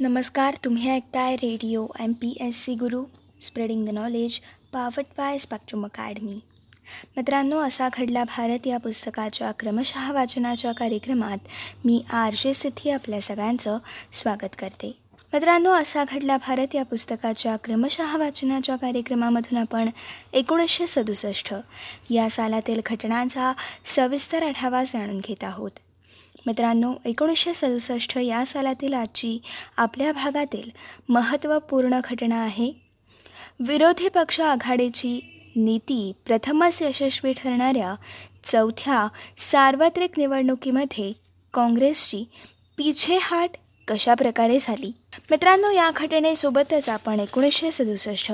नमस्कार तुम्ही ऐकताय radio M P S C Guru spreading the knowledge powered by Spectrum Academy मित्रांनो असा घडला भारत या पुस्तकाच्या क्रमशः वाचनाच्या कार्यक्रमात मी आर जे सिद्धी आपल्या सगळ्यांचं स्वागत करते. मित्रांनो असा घडला भारत या पुस्तकाच्या क्रमशः वाचनाच्या कार्यक्रमामधून आपण एकोणीसशे सदुसष्ट या सालातील घटनांचा सविस्तर आढावा जाणून घेत आहोत. मित्रांनो एकोणीसशे सदुसष्ट या सालातील आजची आपल्या भागातील महत्त्वपूर्ण घटना आहे. विरोधी पक्ष आघाडीची नीती प्रथमच यशस्वी ठरणाऱ्या चौथ्या सार्वत्रिक निवडणुकीमध्ये काँग्रेसची पिछेहाट कशा प्रकारे झाली? मित्रांनो या घटनेसोबतच आपण एकोणीसशे सदुसष्ट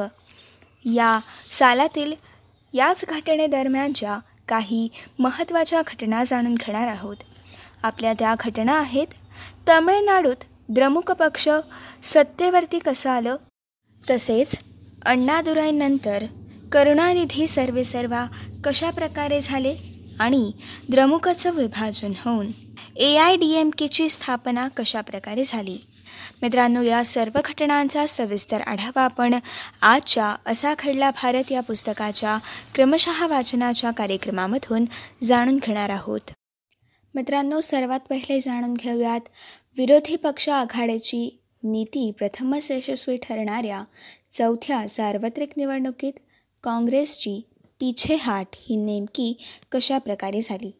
या सालातील याच घटनेदरम्यानच्या काही महत्त्वाच्या घटना जाणून घेणार आहोत. आपल्या त्या घटना आहेत. तमिळनाडूत द्रमुक पक्ष सत्तेवरती कसं आलं? तसेच अण्णादुराईनंतर करुणानिधी सर्वेसर्वा कशा प्रकारे झाले आणि द्रमुकचं विभाजन होऊन ए आय डी एम केची स्थापना कशा प्रकारे झाली? मित्रांनो या सर्व घटनांचा सविस्तर आढावा आपण आजच्या असा खडला भारत या पुस्तकाच्या क्रमशः वाचनाच्या कार्यक्रमामधून जाणून घेणार आहोत. मित्रांनो सर्वात पहिले जाणून घेऊयात विरोधी पक्ष आघाडीची नीती प्रथमच यशस्वी ठरणाऱ्या चौथ्या सार्वत्रिक निवडणुकीत काँग्रेसची पिछेहाट ही नेमकी कशा प्रकारे झाली?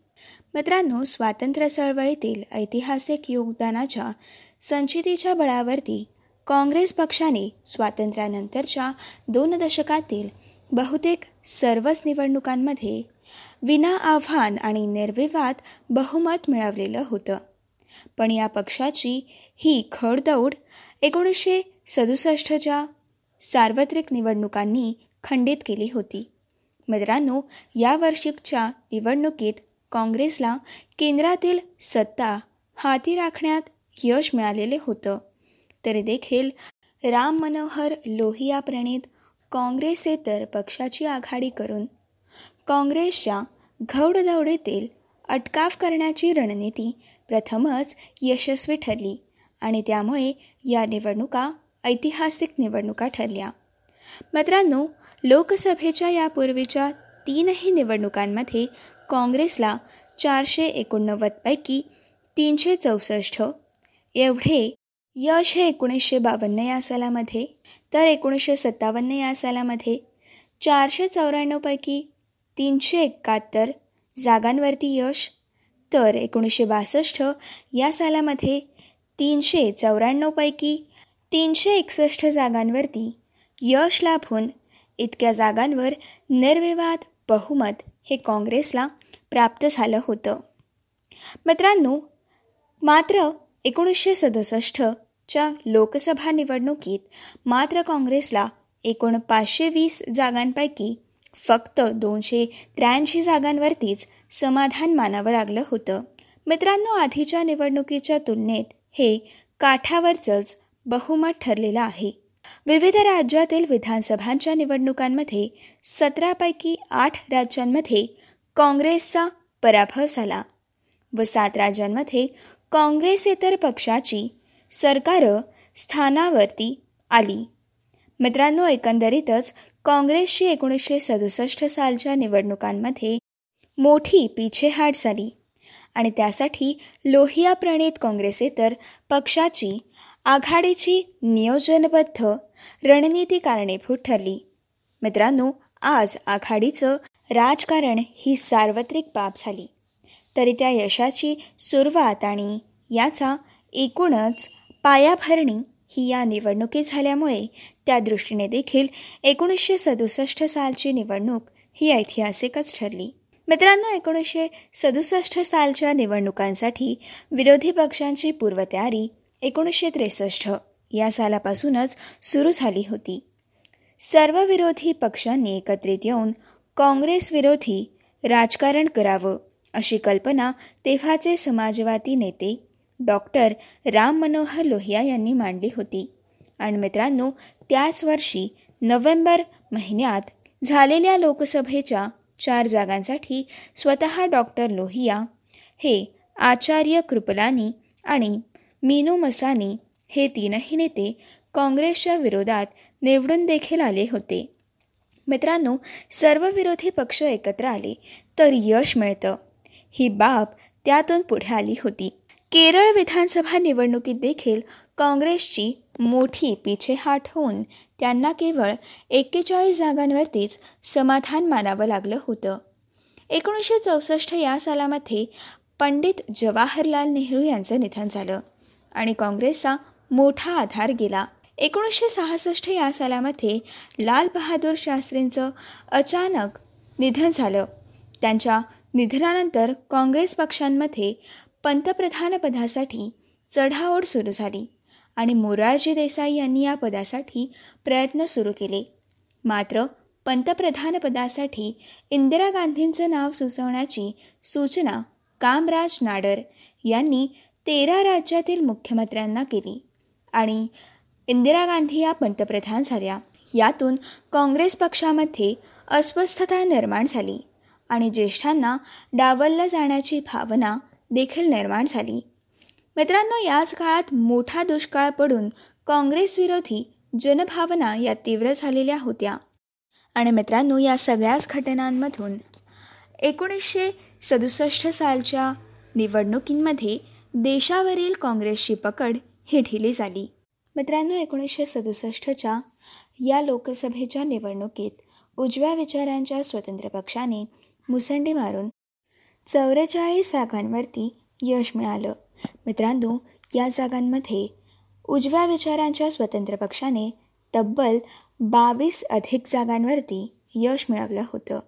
मित्रांनो स्वातंत्र्य चळवळीतील ऐतिहासिक योगदानाच्या संचितीच्या बळावरती काँग्रेस पक्षाने स्वातंत्र्यानंतरच्या दोन दशकातील बहुतेक सर्वच निवडणुकांमध्ये विना आव्हान आणि निर्विवाद बहुमत मिळवलेलं होतं. पण या पक्षाची ही खडदौड एकोणीसशे सदुसष्टच्या सार्वत्रिक निवडणुकांनी खंडित केली होती. मित्रांनो यावर्षीच्या निवडणुकीत काँग्रेसला केंद्रातील सत्ता हाती राखण्यात यश मिळालेले होतं. तरी देखील राम मनोहर लोहिया प्रणित काँग्रेसेतर पक्षाची आघाडी करून काँग्रेसच्या घौडदौडीतील अटकाव करण्याची रणनीती प्रथमच यशस्वी ठरली आणि त्यामुळे या निवडणुका ऐतिहासिक निवडणुका ठरल्या. मित्रांनो लोकसभेच्या यापूर्वीच्या तीनही निवडणुकांमध्ये काँग्रेसला चारशे एकोणनव्वदपैकी तीनशे चौसष्ट एवढे यश हे एकोणीसशे बावन्न या सालामध्ये तर एकोणीसशे सत्तावन्न या सालामध्ये चारशे चौऱ्याण्णवपैकी तीनशे एकाहत्तर जागांवरती यश तर एकोणीसशे बासष्ट या सालामध्ये तीनशे चौऱ्याण्णवपैकी तीनशे एकसष्ट जागांवरती यश लाभून इतक्या जागांवर निर्विवाद बहुमत हे काँग्रेसला प्राप्त झालं होतं. मित्रांनो मात्र एकोणीसशे सदुसष्टच्या लोकसभा निवडणुकीत मात्र काँग्रेसला एकूण पाचशे वीस जागांपैकी फक्त दोनशे त्र्याऐंशी जागांवरतीच समाधान मानावं लागलं होतं. मित्रांनो आधीच्या निवडणुकीच्या तुलनेत हे काठावरचंच बहुमत ठरलेलं आहे. विविध राज्यातील विधानसभांच्या निवडणुकांमध्ये सतरापैकी आठ राज्यांमध्ये काँग्रेसचा पराभव झाला व सात राज्यांमध्ये काँग्रेसेतर पक्षाची सरकारं स्थानावरती आली. मित्रांनो एकंदरीतच काँग्रेसची एकोणीसशे सदुसष्ट सालच्या निवडणुकांमध्ये मोठी पिछेहाट झाली. आणि त्यासाठी लोहिया प्रणित काँग्रेसेतर पक्षाची आघाडीची नियोजनबद्ध रणनीती कारणीभूत ठरली. मित्रांनो आज आघाडीचं राजकारण ही सार्वत्रिक बाब झाली. तरी त्या यशाची सुरुवात आणि याचा एकूणच पायाभरणी ही या निवडणुकीत झाल्यामुळे त्या दृष्टीने देखील एकोणीसशे सदुसष्ट सालची निवडणूक ही ऐतिहासिकच ठरली. मित्रांनो एकोणीसशे सदुसष्ट सालच्या निवडणुकांसाठी विरोधी पक्षांची पूर्वतयारी एकोणीसशे त्रेसष्ट या सालापासूनच सुरू झाली होती. सर्व विरोधी पक्षांनी एकत्रित येऊन काँग्रेस विरोधी राजकारण करावं अशी कल्पना तेव्हाचे समाजवादी नेते डॉक्टर राम मनोहर लोहिया यांनी मांडली होती. आणि मित्रांनो त्याच वर्षी नोव्हेंबर महिन्यात झालेल्या लोकसभेच्या चार जागांसाठी स्वतः डॉक्टर लोहिया हे आचार्य कृपलानी आणि मीनू मसानी हे तीनही नेते काँग्रेसच्या विरोधात निवडून देखील आले होते. मित्रांनो सर्व विरोधी पक्ष एकत्र आले तर यश मिळतं. ही बाब त्यातून पुढे आली होती. केरळ विधानसभा निवडणुकीत देखील काँग्रेसची मोठी पिछेहाट होऊन त्यांना केवळ एक्केचाळीस जागांवरतीच समाधान मानावं लागलं होतं. एकोणीसशे चौसष्ट या सालामध्ये पंडित जवाहरलाल नेहरू यांचं निधन झालं आणि काँग्रेसचा मोठा आधार गेला. एकोणीसशे सहासष्ट या सालामध्ये लाल बहादूर शास्त्रींचं अचानक निधन झालं. त्यांच्या निधनानंतर काँग्रेस पक्षांमध्ये पंतप्रधानपदासाठी चढाओढ सुरू झाली आणि मोरारजी देसाई यांनी या पदासाठी प्रयत्न सुरू केले. मात्र पंतप्रधानपदासाठी इंदिरा गांधींचं नाव सुचवण्याची सूचना कामराज नाडर यांनी तेरा राज्यातील मुख्यमंत्र्यांना केली आणि इंदिरा गांधी या पंतप्रधान झाल्या. यातून काँग्रेस पक्षामध्ये अस्वस्थता निर्माण झाली आणि ज्येष्ठांना डावललं जाण्याची भावना देखील निर्माण झाली. मित्रांनो याच काळात मोठा दुष्काळ पडून काँग्रेसविरोधी जनभावना या तीव्र झालेल्या होत्या. आणि मित्रांनो या सगळ्याच घटनांमधून एकोणीसशे सदुसष्ट सालच्या निवडणुकींमध्ये देशावरील काँग्रेसची पकड ही ढिली झाली. मित्रांनो एकोणीसशे सदुसष्टच्या या लोकसभेच्या निवडणुकीत उजव्या विचारांच्या स्वतंत्र पक्षाने मुसंडी मारून चौवेचाळीस जागांवरती यश मिळालं. मित्रांनो या जागांमध्ये उजव्या विचारांच्या स्वतंत्र पक्षाने तब्बल बावीस अधिक जागांवरती यश मिळवलं होतं.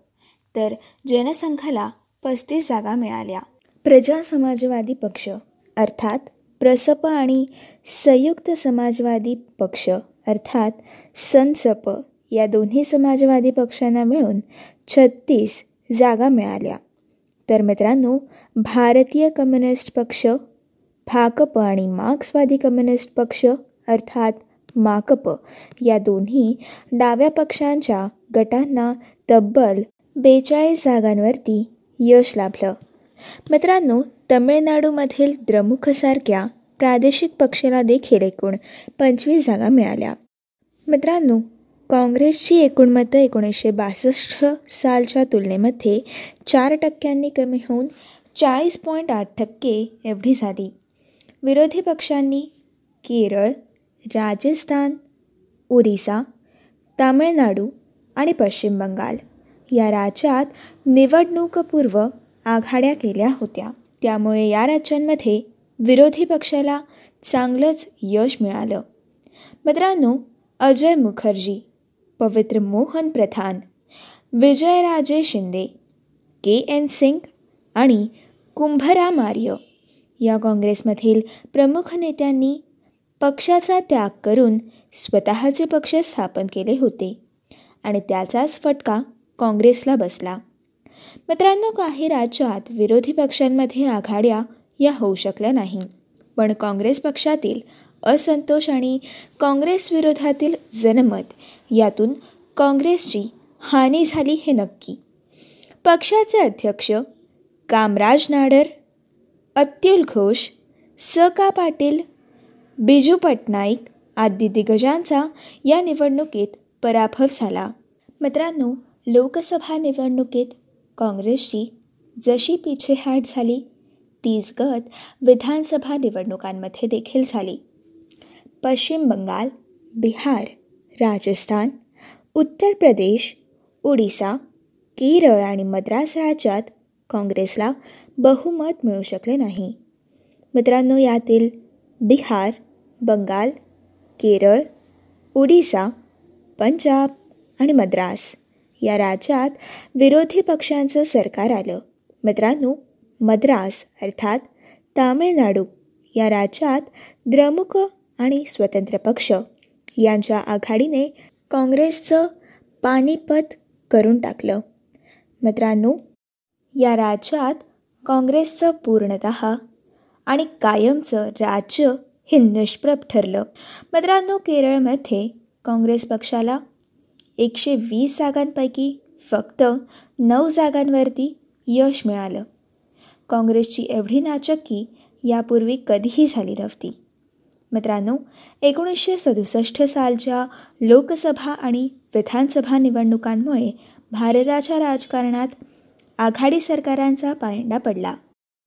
तर जनसंघाला पस्तीस जागा मिळाल्या. प्रजा समाजवादी पक्ष अर्थात प्रसप आणि संयुक्त समाजवादी पक्ष अर्थात संसप या दोन्ही समाजवादी पक्षांना मिळून छत्तीस जागा मिळाल्या. तर मित्रांनो भारतीय कम्युनिस्ट पक्ष भाकप आणि मार्क्सवादी कम्युनिस्ट पक्ष अर्थात माकप या दोन्ही डाव्या पक्षांच्या गटांना तब्बल बेचाळीस जागांवरती यश लाभलं. मित्रांनो तमिळनाडूमधील द्रमुखसारख्या प्रादेशिक पक्षाला देखील एकूण पंचवीस जागा मिळाल्या. मित्रांनो काँग्रेसची एकूण मतं एकोणीसशे बासष्ट सालच्या तुलनेमध्ये चार टक्क्यांनी कमी होऊन चाळीस पॉईंट आठ टक्के एवढी झाली. विरोधी पक्षांनी केरळ राजस्थान ओरिसा तामिळनाडू आणि पश्चिम बंगाल या राज्यात निवडणूकपूर्व आघाड्या केल्या होत्या. त्यामुळे या राज्यांमध्ये विरोधी पक्षाला चांगलंच यश मिळालं. मित्रांनो अजय मुखर्जी पवित्र मोहन प्रधान विजयराजे शिंदे के एन सिंग आणि कुंभराम आर्य. या काँग्रेसमधील प्रमुख नेत्यांनी पक्षाचा त्याग करून स्वतःचे पक्ष स्थापन केले होते आणि त्याचाच फटका काँग्रेसला बसला. मित्रांनो काही राज्यात विरोधी पक्षांमध्ये आघाड्या या होऊ शकल्या नाही पण काँग्रेस पक्षातील असंतोष आणि काँग्रेसविरोधातील जनमत. यातून काँग्रेसची हानी झाली हे नक्की. पक्षाचे अध्यक्ष कामराज नाडर अत्युल घोष स का पाटील बिजू पटनाईक आदी दिग्गजांचा या निवडणुकीत पराभव झाला. मित्रांनो लोकसभा निवडणुकीत काँग्रेसची जशी पिछेहाट झाली तीच गत विधानसभा निवडणुकांमध्ये देखील झाली. पश्चिम बंगाल बिहार राजस्थान उत्तर प्रदेश ओडिसा केरळ आणि मद्रास राज्यात काँग्रेसला बहुमत मिळू शकले नाही. मित्रांनो यातील बिहार बंगाल केरळ ओडिसा पंजाब आणि मद्रास या राज्यात विरोधी पक्षांचं सरकार आलं. मित्रांनो मद्रास अर्थात तामिळनाडू या राज्यात द्रमुक आणि स्वतंत्र पक्ष. यांच्या आघाडीने काँग्रेसचं पानिपत करून टाकलं. मित्रांनो या राज्यात काँग्रेसचं पूर्णत आणि कायमचं राज्य हे निष्प्रभ ठरलं. मित्रांनो केरळमध्ये काँग्रेस पक्षाला एकशे वीस जागांपैकी फक्त नऊ जागांवरती यश मिळालं. काँग्रेसची एवढी नाचक्की यापूर्वी कधीही झाली नव्हती. मित्रांनो एकोणीसशे सदुसष्ट सालच्या लोकसभा आणि विधानसभा निवडणुकांमुळे भारताच्या राजकारणात आघाडी सरकारांचा पायंडा पडला.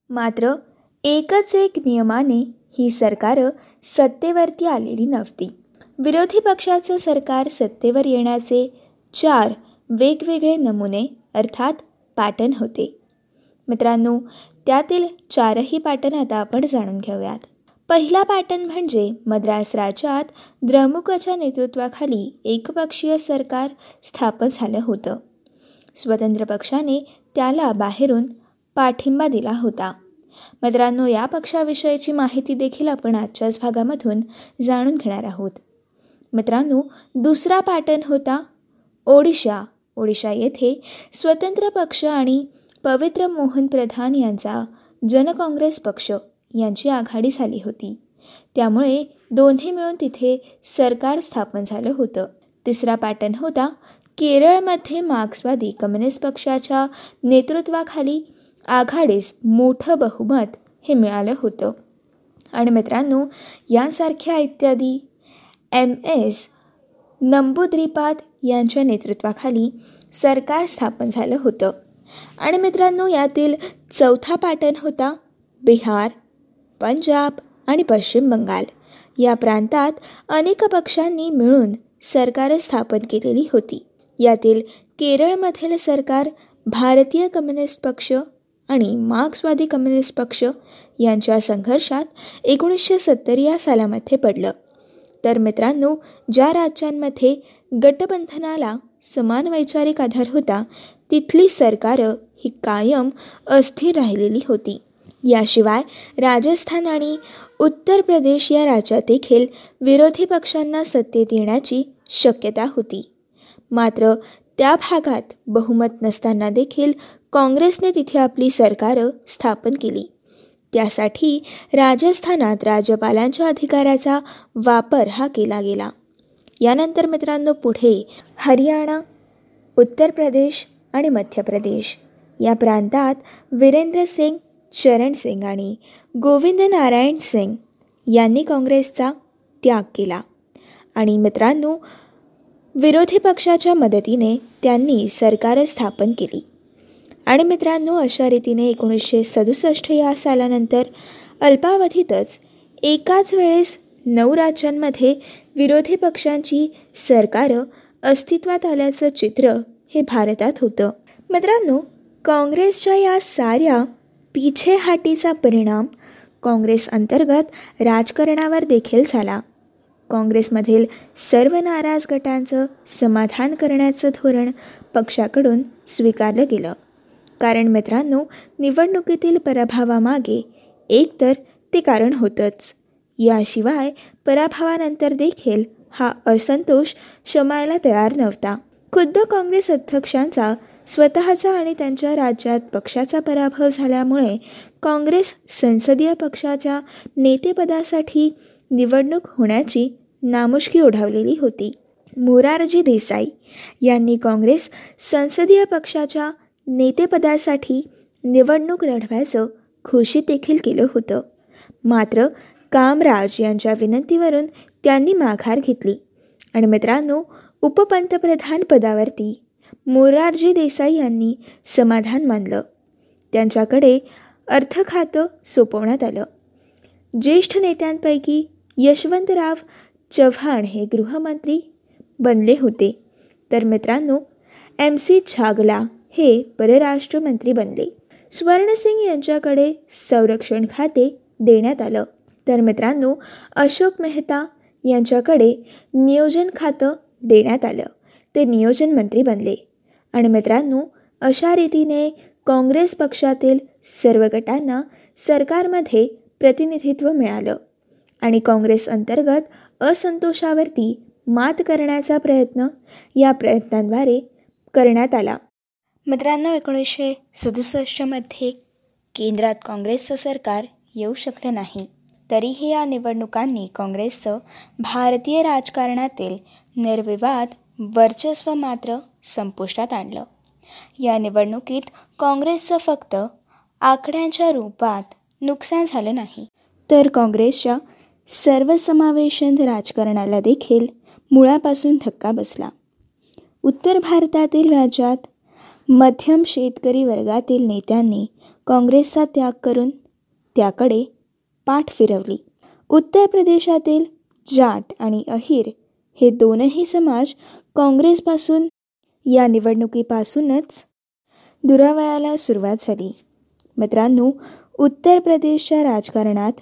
मात्र एकच एक नियमाने ही सरकारं सत्तेवरती आलेली नव्हती. विरोधी पक्षाचं सरकार सत्तेवर येण्याचे चार वेगवेगळे नमुने अर्थात पॅटर्न होते. मित्रांनो त्यातील चारही पॅटर्न आता आपण जाणून घेऊयात. पहिला पॅटर्न म्हणजे मद्रास राज्यात द्रमुकच्या नेतृत्वाखाली एकपक्षीय सरकार स्थापन झालं होतं. स्वतंत्र पक्षाने त्याला बाहेरून पाठिंबा दिला होता. मित्रांनो या पक्षाविषयीची माहिती देखील आपण आजच्याच भागामधून जाणून घेणार आहोत. मित्रांनो दुसरा पॅटर्न होता ओडिशा. ओडिशा येथे स्वतंत्र पक्ष आणि पवित्र मोहन प्रधान यांचा जनकाँग्रेस पक्ष यांची आघाडी झाली होती. त्यामुळे दोन्ही मिळून तिथे सरकार स्थापन झालं होतं. तिसरा पॅटर्न होता केरळमध्ये मार्क्सवादी कम्युनिस्ट पक्षाच्या नेतृत्वाखाली आघाडीस मोठं बहुमत हे मिळालं होतं. आणि मित्रांनो यांसारख्या इत्यादी एम एस नंबूद्रिपाद यांच्या नेतृत्वाखाली सरकार स्थापन झालं होतं. आणि मित्रांनो यातील चौथा पॅटर्न होता बिहार. पंजाब आणि पश्चिम बंगाल. या प्रांतात अनेक पक्षांनी मिळून सरकार स्थापन केलेली होती. यातील केरळमधील सरकार भारतीय कम्युनिस्ट पक्ष आणि मार्क्सवादी कम्युनिस्ट पक्ष यांच्या संघर्षात एकोणीसशे सत्तर या सालामध्ये पडलं. तर मित्रांनो ज्या राज्यांमध्ये गटबंधनाला समान वैचारिक आधार होता तिथली सरकारं ही कायम अस्थिर राहिलेली होती. याशिवाय राजस्थान आणि उत्तर प्रदेश या राज्यात देखील विरोधी पक्षांना सत्तेत येण्याची शक्यता होती. मात्र त्या भागात बहुमत नसताना देखील काँग्रेसने तिथे आपली सरकारं स्थापन केली. त्यासाठी राजस्थानात राज्यपालांच्या अधिकाराचा वापर हा केला गेला. यानंतर मित्रांनो पुढे हरियाणा उत्तर प्रदेश आणि मध्य प्रदेश. या प्रांतात वीरेंद्र सिंग शरण सिंग आणि गोविंद नारायण सिंग यांनी काँग्रेसचा त्याग केला. आणि मित्रांनो विरोधी पक्षाच्या मदतीने त्यांनी सरकार स्थापन केली. आणि मित्रांनो अशा रीतीने एकोणीसशे सदुसष्ट या सालानंतर अल्पावधीतच एकाच वेळेस नऊ राज्यांमध्ये विरोधी पक्षांची सरकारं अस्तित्वात आल्याचं चित्र हे भारतात होतं. मित्रांनो काँग्रेसच्या या साऱ्या पिछेहाटीचा परिणाम काँग्रेस अंतर्गत राजकारणावर देखील झाला. काँग्रेसमधील सर्व नाराज गटांचं समाधान करण्याचं धोरण पक्षाकडून स्वीकारलं गेलं. कारण मित्रांनो निवडणुकीतील पराभवामागे एकतर ते कारण होतंच. याशिवाय पराभवानंतर देखील हा असंतोष शमायला तयार नव्हता. खुद्द काँग्रेस अध्यक्षांचा स्वतःचा आणि त्यांच्या राज्यात पक्षाचा पराभव झाल्यामुळे काँग्रेस संसदीय पक्षाच्या नेतेपदासाठी निवडणूक होण्याची नामुष्की ओढावलेली होती. मोरारजी देसाई यांनी काँग्रेस संसदीय पक्षाच्या नेतेपदासाठी निवडणूक लढवायचं घोषित देखील केलं होतं. मात्र कामराज यांच्या विनंतीवरून त्यांनी माघार घेतली. आणि मित्रांनो उपपंतप्रधान पदावरती मोरारजी देसाई यांनी समाधान मानलं. त्यांच्याकडे अर्थ खातं सोपवण्यात आलं. ज्येष्ठ नेत्यांपैकी यशवंतराव चव्हाण हे गृहमंत्री बनले होते. तर मित्रांनो एम सी छागला हे परराष्ट्र मंत्री बनले. स्वर्णसिंग यांच्याकडे संरक्षण खाते देण्यात आलं. तर मित्रांनो अशोक मेहता यांच्याकडे नियोजन खातं देण्यात आलं. ते नियोजन मंत्री बनले. आणि मित्रांनो अशा रीतीने काँग्रेस पक्षातील सर्व गटांना सरकारमध्ये प्रतिनिधित्व मिळालं आणि काँग्रेस अंतर्गत असंतोषावरती मात करण्याचा प्रयत्न या प्रयत्नांद्वारे करण्यात आला. मित्रांनो एकोणीसशे सदुसष्टमध्ये केंद्रात काँग्रेसचं सरकार येऊ शकलं नाही. तरीही या निवडणुकांनी काँग्रेसचं भारतीय राजकारणातील निर्विवाद वर्चस्व मात्र संपुष्टात आणलं. या निवडणुकीत काँग्रेसचं फक्त आकड्यांच्या रूपात नुकसान झालं नाही. तर काँग्रेसच्या सर्वसमावेशन राजकारणाला देखील मुळापासून धक्का बसला. उत्तर भारतातील राज्यात मध्यम शेतकरी वर्गातील नेत्यांनी काँग्रेसचा त्याग करून त्याकडे पाठ फिरवली. उत्तर प्रदेशातील जाट आणि अहिर हे दोनही समाज काँग्रेसपासून या निवडणुकीपासूनच दुरावयाला सुरुवात झाली. मित्रांनो उत्तर प्रदेशच्या राजकारणात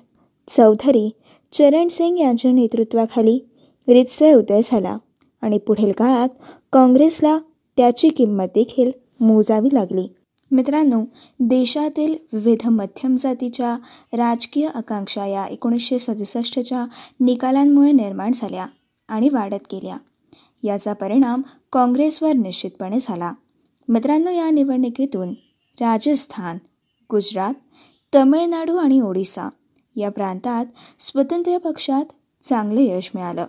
चौधरी चरण सिंग यांच्या नेतृत्वाखाली रितसर उदय झाला आणि पुढील काळात काँग्रेसला त्याची किंमत देखील मोजावी लागली. मित्रांनो देशातील विविध मध्यम जातीच्या राजकीय आकांक्षा या एकोणीसशे सदुसष्टच्या निकालांमुळे निर्माण झाल्या आणि वाढत गेल्या. याचा परिणाम काँग्रेसवर निश्चितपणे झाला. मित्रांनो या निवडणुकीतून राजस्थान गुजरात तमिळनाडू आणि ओडिसा या प्रांतात स्वतंत्र पक्षात चांगलं यश मिळालं.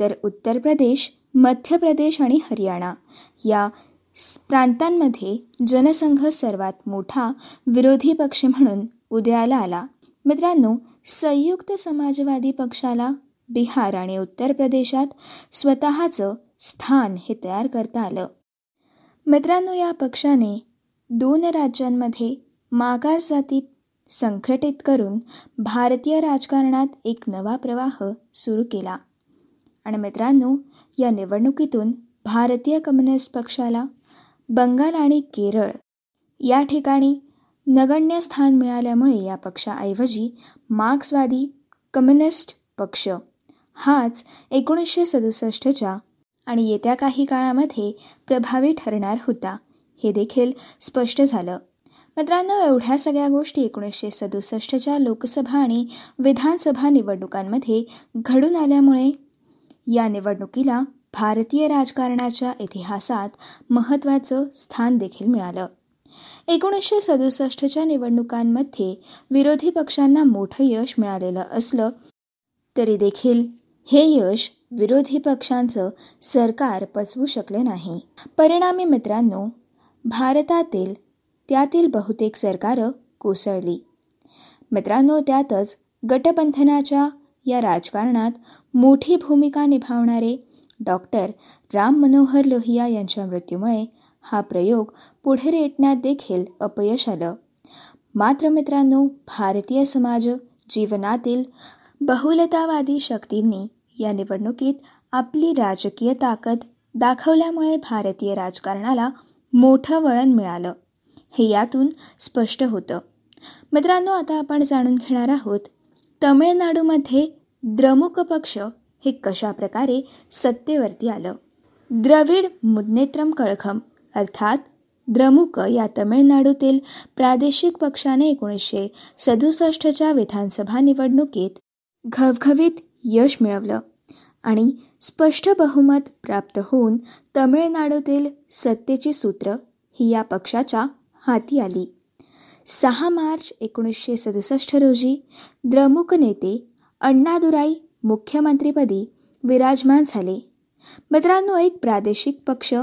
तर उत्तर प्रदेश मध्य प्रदेश आणि हरियाणा या प्रांतांमध्ये जनसंघ सर्वात मोठा विरोधी पक्ष म्हणून उदयाला आला. मित्रांनो संयुक्त समाजवादी पक्षाला बिहार आणि उत्तर प्रदेशात स्वतःचं स्थान हे तयार करता आलं. मित्रांनो या पक्षाने दोन राज्यांमध्ये मागास जातीत संघटित करून भारतीय राजकारणात एक नवा प्रवाह सुरू केला. आणि मित्रांनो या निवडणुकीतून भारतीय कम्युनिस्ट पक्षाला बंगाल आणि केरळ या ठिकाणी नगण्य स्थान मिळाल्यामुळे या पक्षाऐवजी मार्क्सवादी कम्युनिस्ट पक्ष हाच एकोणीसशे सदुसष्टच्या आणि येत्या काही काळामध्ये प्रभावी ठरणार होता. हे देखील स्पष्ट झालं. मित्रांनो एवढ्या सगळ्या गोष्टी एकोणीसशे सदुसष्टच्या लोकसभा आणि विधानसभा निवडणुकांमध्ये घडून आल्यामुळे या निवडणुकीला भारतीय राजकारणाच्या इतिहासात महत्त्वाचं स्थान देखील मिळालं. एकोणीसशे सदुसष्टच्या निवडणुकांमध्ये विरोधी पक्षांना मोठं यश मिळालेलं असलं तरी देखील हे यश विरोधी पक्षांचं सरकार पचवू शकले नाही. परिणामी मित्रांनो भारतातील त्यातील बहुतेक सरकारं कोसळली. मित्रांनो त्यातच गटबंधनाच्या या राजकारणात मोठी भूमिका निभावणारे डॉक्टर राम मनोहर लोहिया यांच्या मृत्यूमुळे हा प्रयोग पुढे रेटण्यात देखील अपयश आलं. मात्र मित्रांनो भारतीय समाज जीवनातील बहुलतावादी शक्तींनी या निवडणुकीत आपली राजकीय ताकद दाखवल्यामुळे भारतीय राजकारणाला मोठं वळण मिळालं. हे यातून स्पष्ट होतं. मित्रांनो आता आपण जाणून घेणार आहोत तमिळनाडूमध्ये द्रमुक पक्ष हे कशाप्रकारे सत्तेवरती आलं? द्रविड मुद्नेत्रम कळखम अर्थात द्रमुक या तमिळनाडूतील प्रादेशिक पक्षाने एकोणीसशे सदुसष्टच्या विधानसभा निवडणुकीत घवघवीत यश मिळवलं आणि स्पष्ट बहुमत प्राप्त होऊन तमिळनाडूतील सत्तेची सूत्र ही या पक्षाच्या हाती आली. सहा मार्च एकोणीसशे सदुसष्ट रोजी द्रमुक नेते अण्णादुराई मुख्यमंत्रीपदी विराजमान झाले. मित्रांनो एक प्रादेशिक पक्ष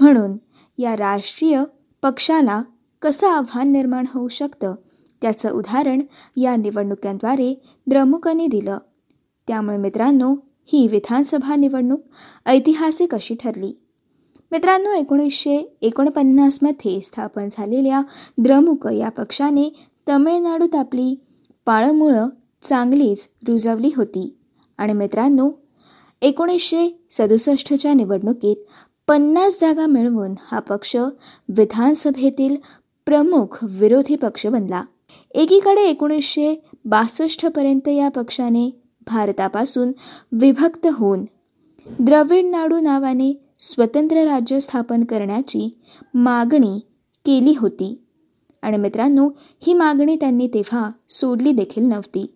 म्हणून या राष्ट्रीय पक्षाला कसं आव्हान निर्माण होऊ शकतं? त्याचं उदाहरण या निवडणुकांद्वारे द्रमुकने दिलं. त्यामुळे मित्रांनो ही विधानसभा निवडणूक ऐतिहासिक अशी ठरली. मित्रांनो एकोणीसशे एकोणपन्नासमध्ये स्थापन झालेल्या द्रमुक या पक्षाने तमिळनाडूत आपली पाळमुळं चांगलीच रुजवली होती. आणि मित्रांनो एकोणीसशे सदुसष्टच्या निवडणुकीत पन्नास जागा मिळवून हा पक्ष विधानसभेतील प्रमुख विरोधी पक्ष बनला. एकीकडे एकोणीसशे बासष्टपर्यंत या पक्षाने भारतापासून विभक्त होऊन द्रविड नाडू नावाने स्वतंत्र राज्य स्थापन करण्याची मागणी केली होती. आणि मित्रांनो ही मागणी त्यांनी तेव्हा सोडली देखील नव्हती.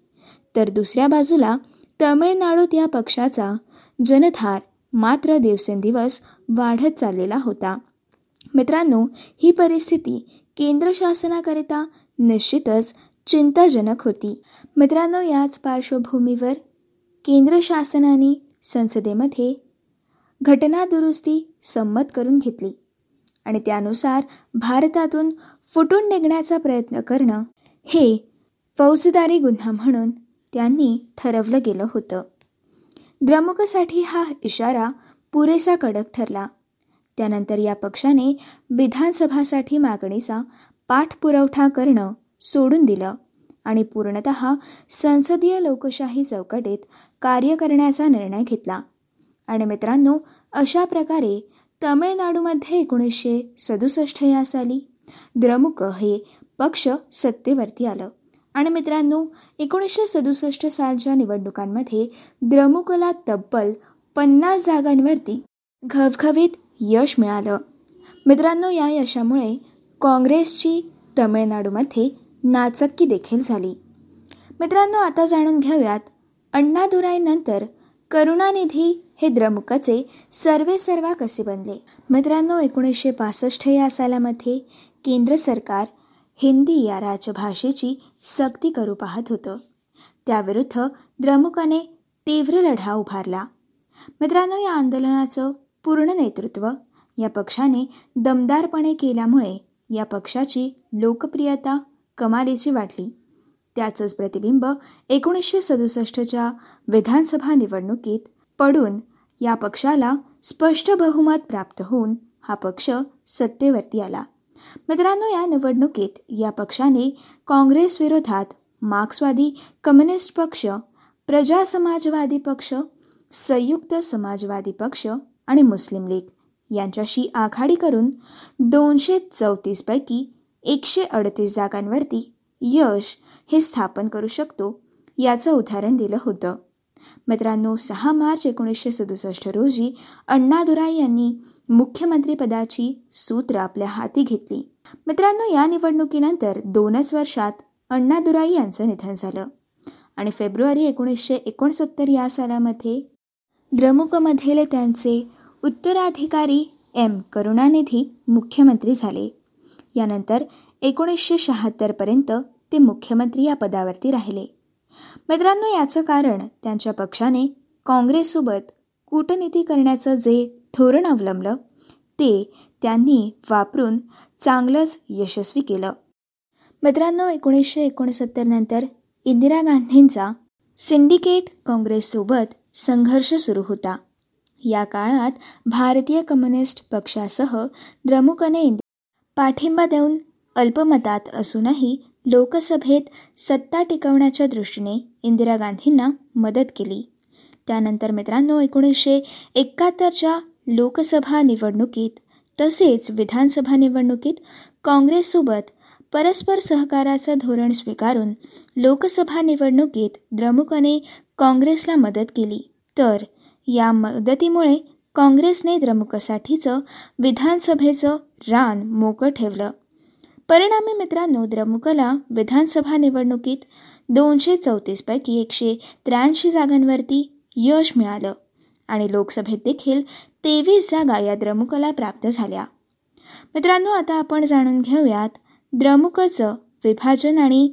तर दुसऱ्या बाजूला तमिळनाडूत या पक्षाचा जनधार मात्र दिवसेंदिवस वाढत चाललेला होता. मित्रांनो ही परिस्थिती केंद्र शासनाकरिता निश्चितच चिंताजनक होती. मित्रांनो याच पार्श्वभूमीवर केंद्र शासनाने संसदेमध्ये घटना दुरुस्ती संमत करून घेतली आणि त्यानुसार भारतातून फुटून निघण्याचा प्रयत्न करणं हे फौजदारी गुन्हा म्हणून त्यांनी ठरवलं गेलं होतं. द्रमुकसाठी हा इशारा पुरेसा कडक ठरला. त्यानंतर या पक्षाने विधानसभासाठी मागणीचा पाठपुरवठा करणं सोडून दिलं आणि पूर्णत संसदीय लोकशाही चौकटीत कार्य करण्याचा निर्णय घेतला. आणि मित्रांनो अशा प्रकारे तमिळनाडूमध्ये एकोणीसशे सदुसष्ट या साली द्रमुक हे पक्ष सत्तेवरती आलं. आणि मित्रांनो एकोणीसशे सदुसष्ट सालच्या निवडणुकांमध्ये द्रमुकला तब्बल पन्नास जागांवरती घवघवीत यश मिळालं. मित्रांनो या यशामुळे काँग्रेसची तमिळनाडूमध्ये नाचक्की देखील झाली. मित्रांनो आता जाणून घेऊयात अण्णादुराईनंतर करुणानिधी हे द्रमुकचे सर्वे सर्वा कसे बनले? मित्रांनो एकोणीसशे पासष्ट या सालामध्ये केंद्र सरकार हिंदी या राजभाषेची सक्ती करू पाहत होतं. त्याविरुद्ध द्रमुकाने तीव्र लढा उभारला. मित्रांनो या आंदोलनाचं पूर्ण नेतृत्व या पक्षाने दमदारपणे केल्यामुळे या पक्षाची लोकप्रियता कमालीची वाटली. त्याचंच प्रतिबिंब एकोणीसशे सदुसष्टच्या विधानसभा निवडणुकीत पडून या पक्षाला स्पष्ट बहुमत प्राप्त होऊन हा पक्ष सत्तेवरती आला. मित्रांनो या निवडणुकीत या पक्षाने काँग्रेसविरोधात मार्क्सवादी कम्युनिस्ट पक्ष प्रजा समाजवादी पक्ष संयुक्त समाजवादी पक्ष आणि मुस्लिम लीग यांच्याशी आघाडी करून दोनशे चौतीसपैकी एकशे अडतीस जागांवरती यश हे स्थापन करू शकतो याचं उदाहरण दिलं होतं. मित्रांनो सहा मार्च एकोणीसशे सदुसष्ट रोजी अण्णादुराई यांनी मुख्यमंत्रीपदाची सूत्र आपल्या हाती घेतली. मित्रांनो या निवडणुकीनंतर दोनच वर्षात अण्णादुराई यांचं निधन झालं. आणि फेब्रुवारी एकोणीसशे एकोणसत्तर या सालामध्ये द्रमुकमधील त्यांचे उत्तराधिकारी एम. करुणानिधी मुख्यमंत्री झाले. यानंतर एकोणीसशे शहात्तरपर्यंत ते मुख्यमंत्री या पदावरती राहिले. मित्रांनो याचं कारण त्यांच्या पक्षाने काँग्रेससोबत कूटनीती करण्याचं जे धोरण अवलंबलं ते त्यांनी वापरून चांगलंच यशस्वी केलं. मित्रांनो एकोणीसशे एकोणसत्तर नंतर इंदिरा गांधींचा सिंडिकेट काँग्रेससोबत संघर्ष सुरू होता. या काळात भारतीय कम्युनिस्ट पक्षासह द्रमुकने पाठिंबा देऊन अल्पमतात असूनही लोकसभेत सत्ता टिकवण्याच्या दृष्टीने इंदिरा गांधींना मदत केली. त्यानंतर मित्रांनो एकोणीसशे एकाहत्तरच्या लोकसभा निवडणुकीत तसेच विधानसभा निवडणुकीत काँग्रेससोबत परस्पर सहकाराचं धोरण स्वीकारून लोकसभा निवडणुकीत द्रमुकने काँग्रेसला मदत केली. तर या मदतीमुळे काँग्रेसने द्रमुकसाठीचं विधानसभेचं रान मोकळं ठेवलं. परिणामी मित्रांनो द्रमुकला विधानसभा निवडणुकीत दोनशे चौतीसपैकी एकशे त्र्याऐंशी जागांवरती यश मिळालं आणि लोकसभेत देखील तेवीस जागा या द्रमुकला प्राप्त झाल्या. मित्रांनो आता आपण जाणून घेऊयात द्रमुकचं विभाजन आणि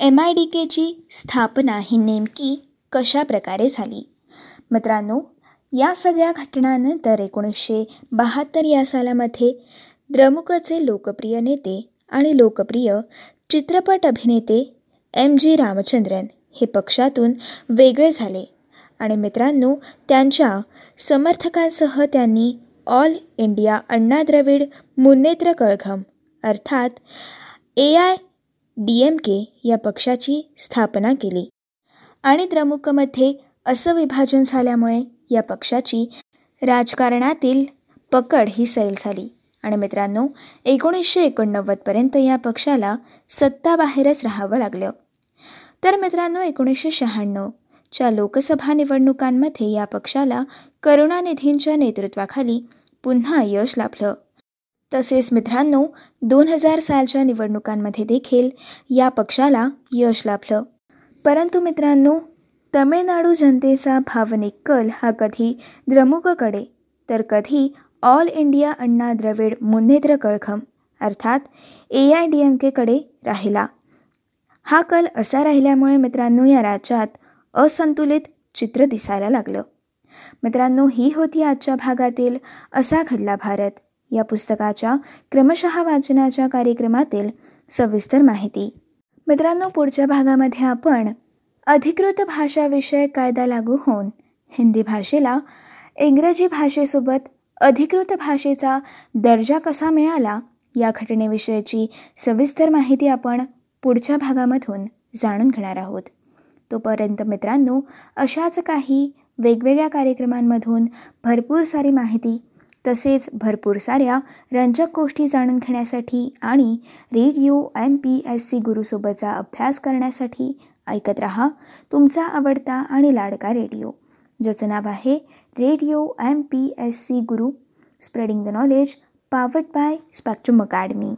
एम आय डी केची स्थापना ही नेमकी कशा प्रकारे झाली? मित्रांनो या सगळ्या घटनांनंतर एकोणीसशे बहात्तर या सालामध्ये द्रमुकचे लोकप्रिय नेते आणि लोकप्रिय चित्रपट अभिनेते एम जी रामचंद्रन हे पक्षातून वेगळे झाले. आणि मित्रांनो त्यांच्या समर्थकांसह त्यांनी ऑल इंडिया अण्णा द्रविड मुन्नेत्र कळघम अर्थात A I D M K या पक्षाची स्थापना केली. आणि द्रमुकमध्ये असं विभाजन झाल्यामुळे या पक्षाची राजकारणातील पकड ही सैल झाली. आणि मित्रांनो एकोणीसशे एकोणनव्वदपर्यंत या पक्षाला सत्ताबाहेरच राहावं लागलं. तर मित्रांनो एकोणीसशे शहाण्णवच्या लोकसभा निवडणुकांमध्ये या पक्षाला करुणानिधींच्या नेतृत्वाखाली पुन्हा यश लाभलं. तसेच मित्रांनो दोन हजार सालच्या निवडणुकांमध्ये देखील या पक्षाला यश लाभलं. परंतु मित्रांनो तमिळनाडू जनतेचा भावनिक कल हा कधी द्रमुककडे तर कधी ऑल इंडिया अण्णा द्रविड मुन्नेत्र कळखम अर्थात ए आय डी एम केकडे राहिला. हा कल असा राहिल्यामुळे मित्रांनो या राज्यात असंतुलित चित्र दिसायला लागलं. मित्रांनो ही होती आजच्या भागातील असा घडला भारत. या पुस्तकाच्या क्रमशः वाचनाच्या कार्यक्रमातील सविस्तर माहिती. मित्रांनो पुढच्या भागामध्ये आपण अधिकृत भाषाविषयक कायदा लागू होऊन हिंदी भाषेला इंग्रजी भाषेसोबत अधिकृत भाषेचा दर्जा कसा मिळाला या घटनेविषयीची सविस्तर माहिती आपण पुढच्या भागामधून जाणून घेणार आहोत. तोपर्यंत मित्रांनो अशाच काही वेगवेगळ्या कार्यक्रमांमधून भरपूर सारी माहिती तसेच भरपूर साऱ्या रंजक गोष्टी जाणून घेण्यासाठी आणि radio M P S C गुरुसोबतचा अभ्यास करण्यासाठी ऐकत रहा तुमचा आवडता आणि लाडका रेडिओ. ज्याचं नाव आहे radio M P S C Guru. Spreading the knowledge powered by Spectrum Academy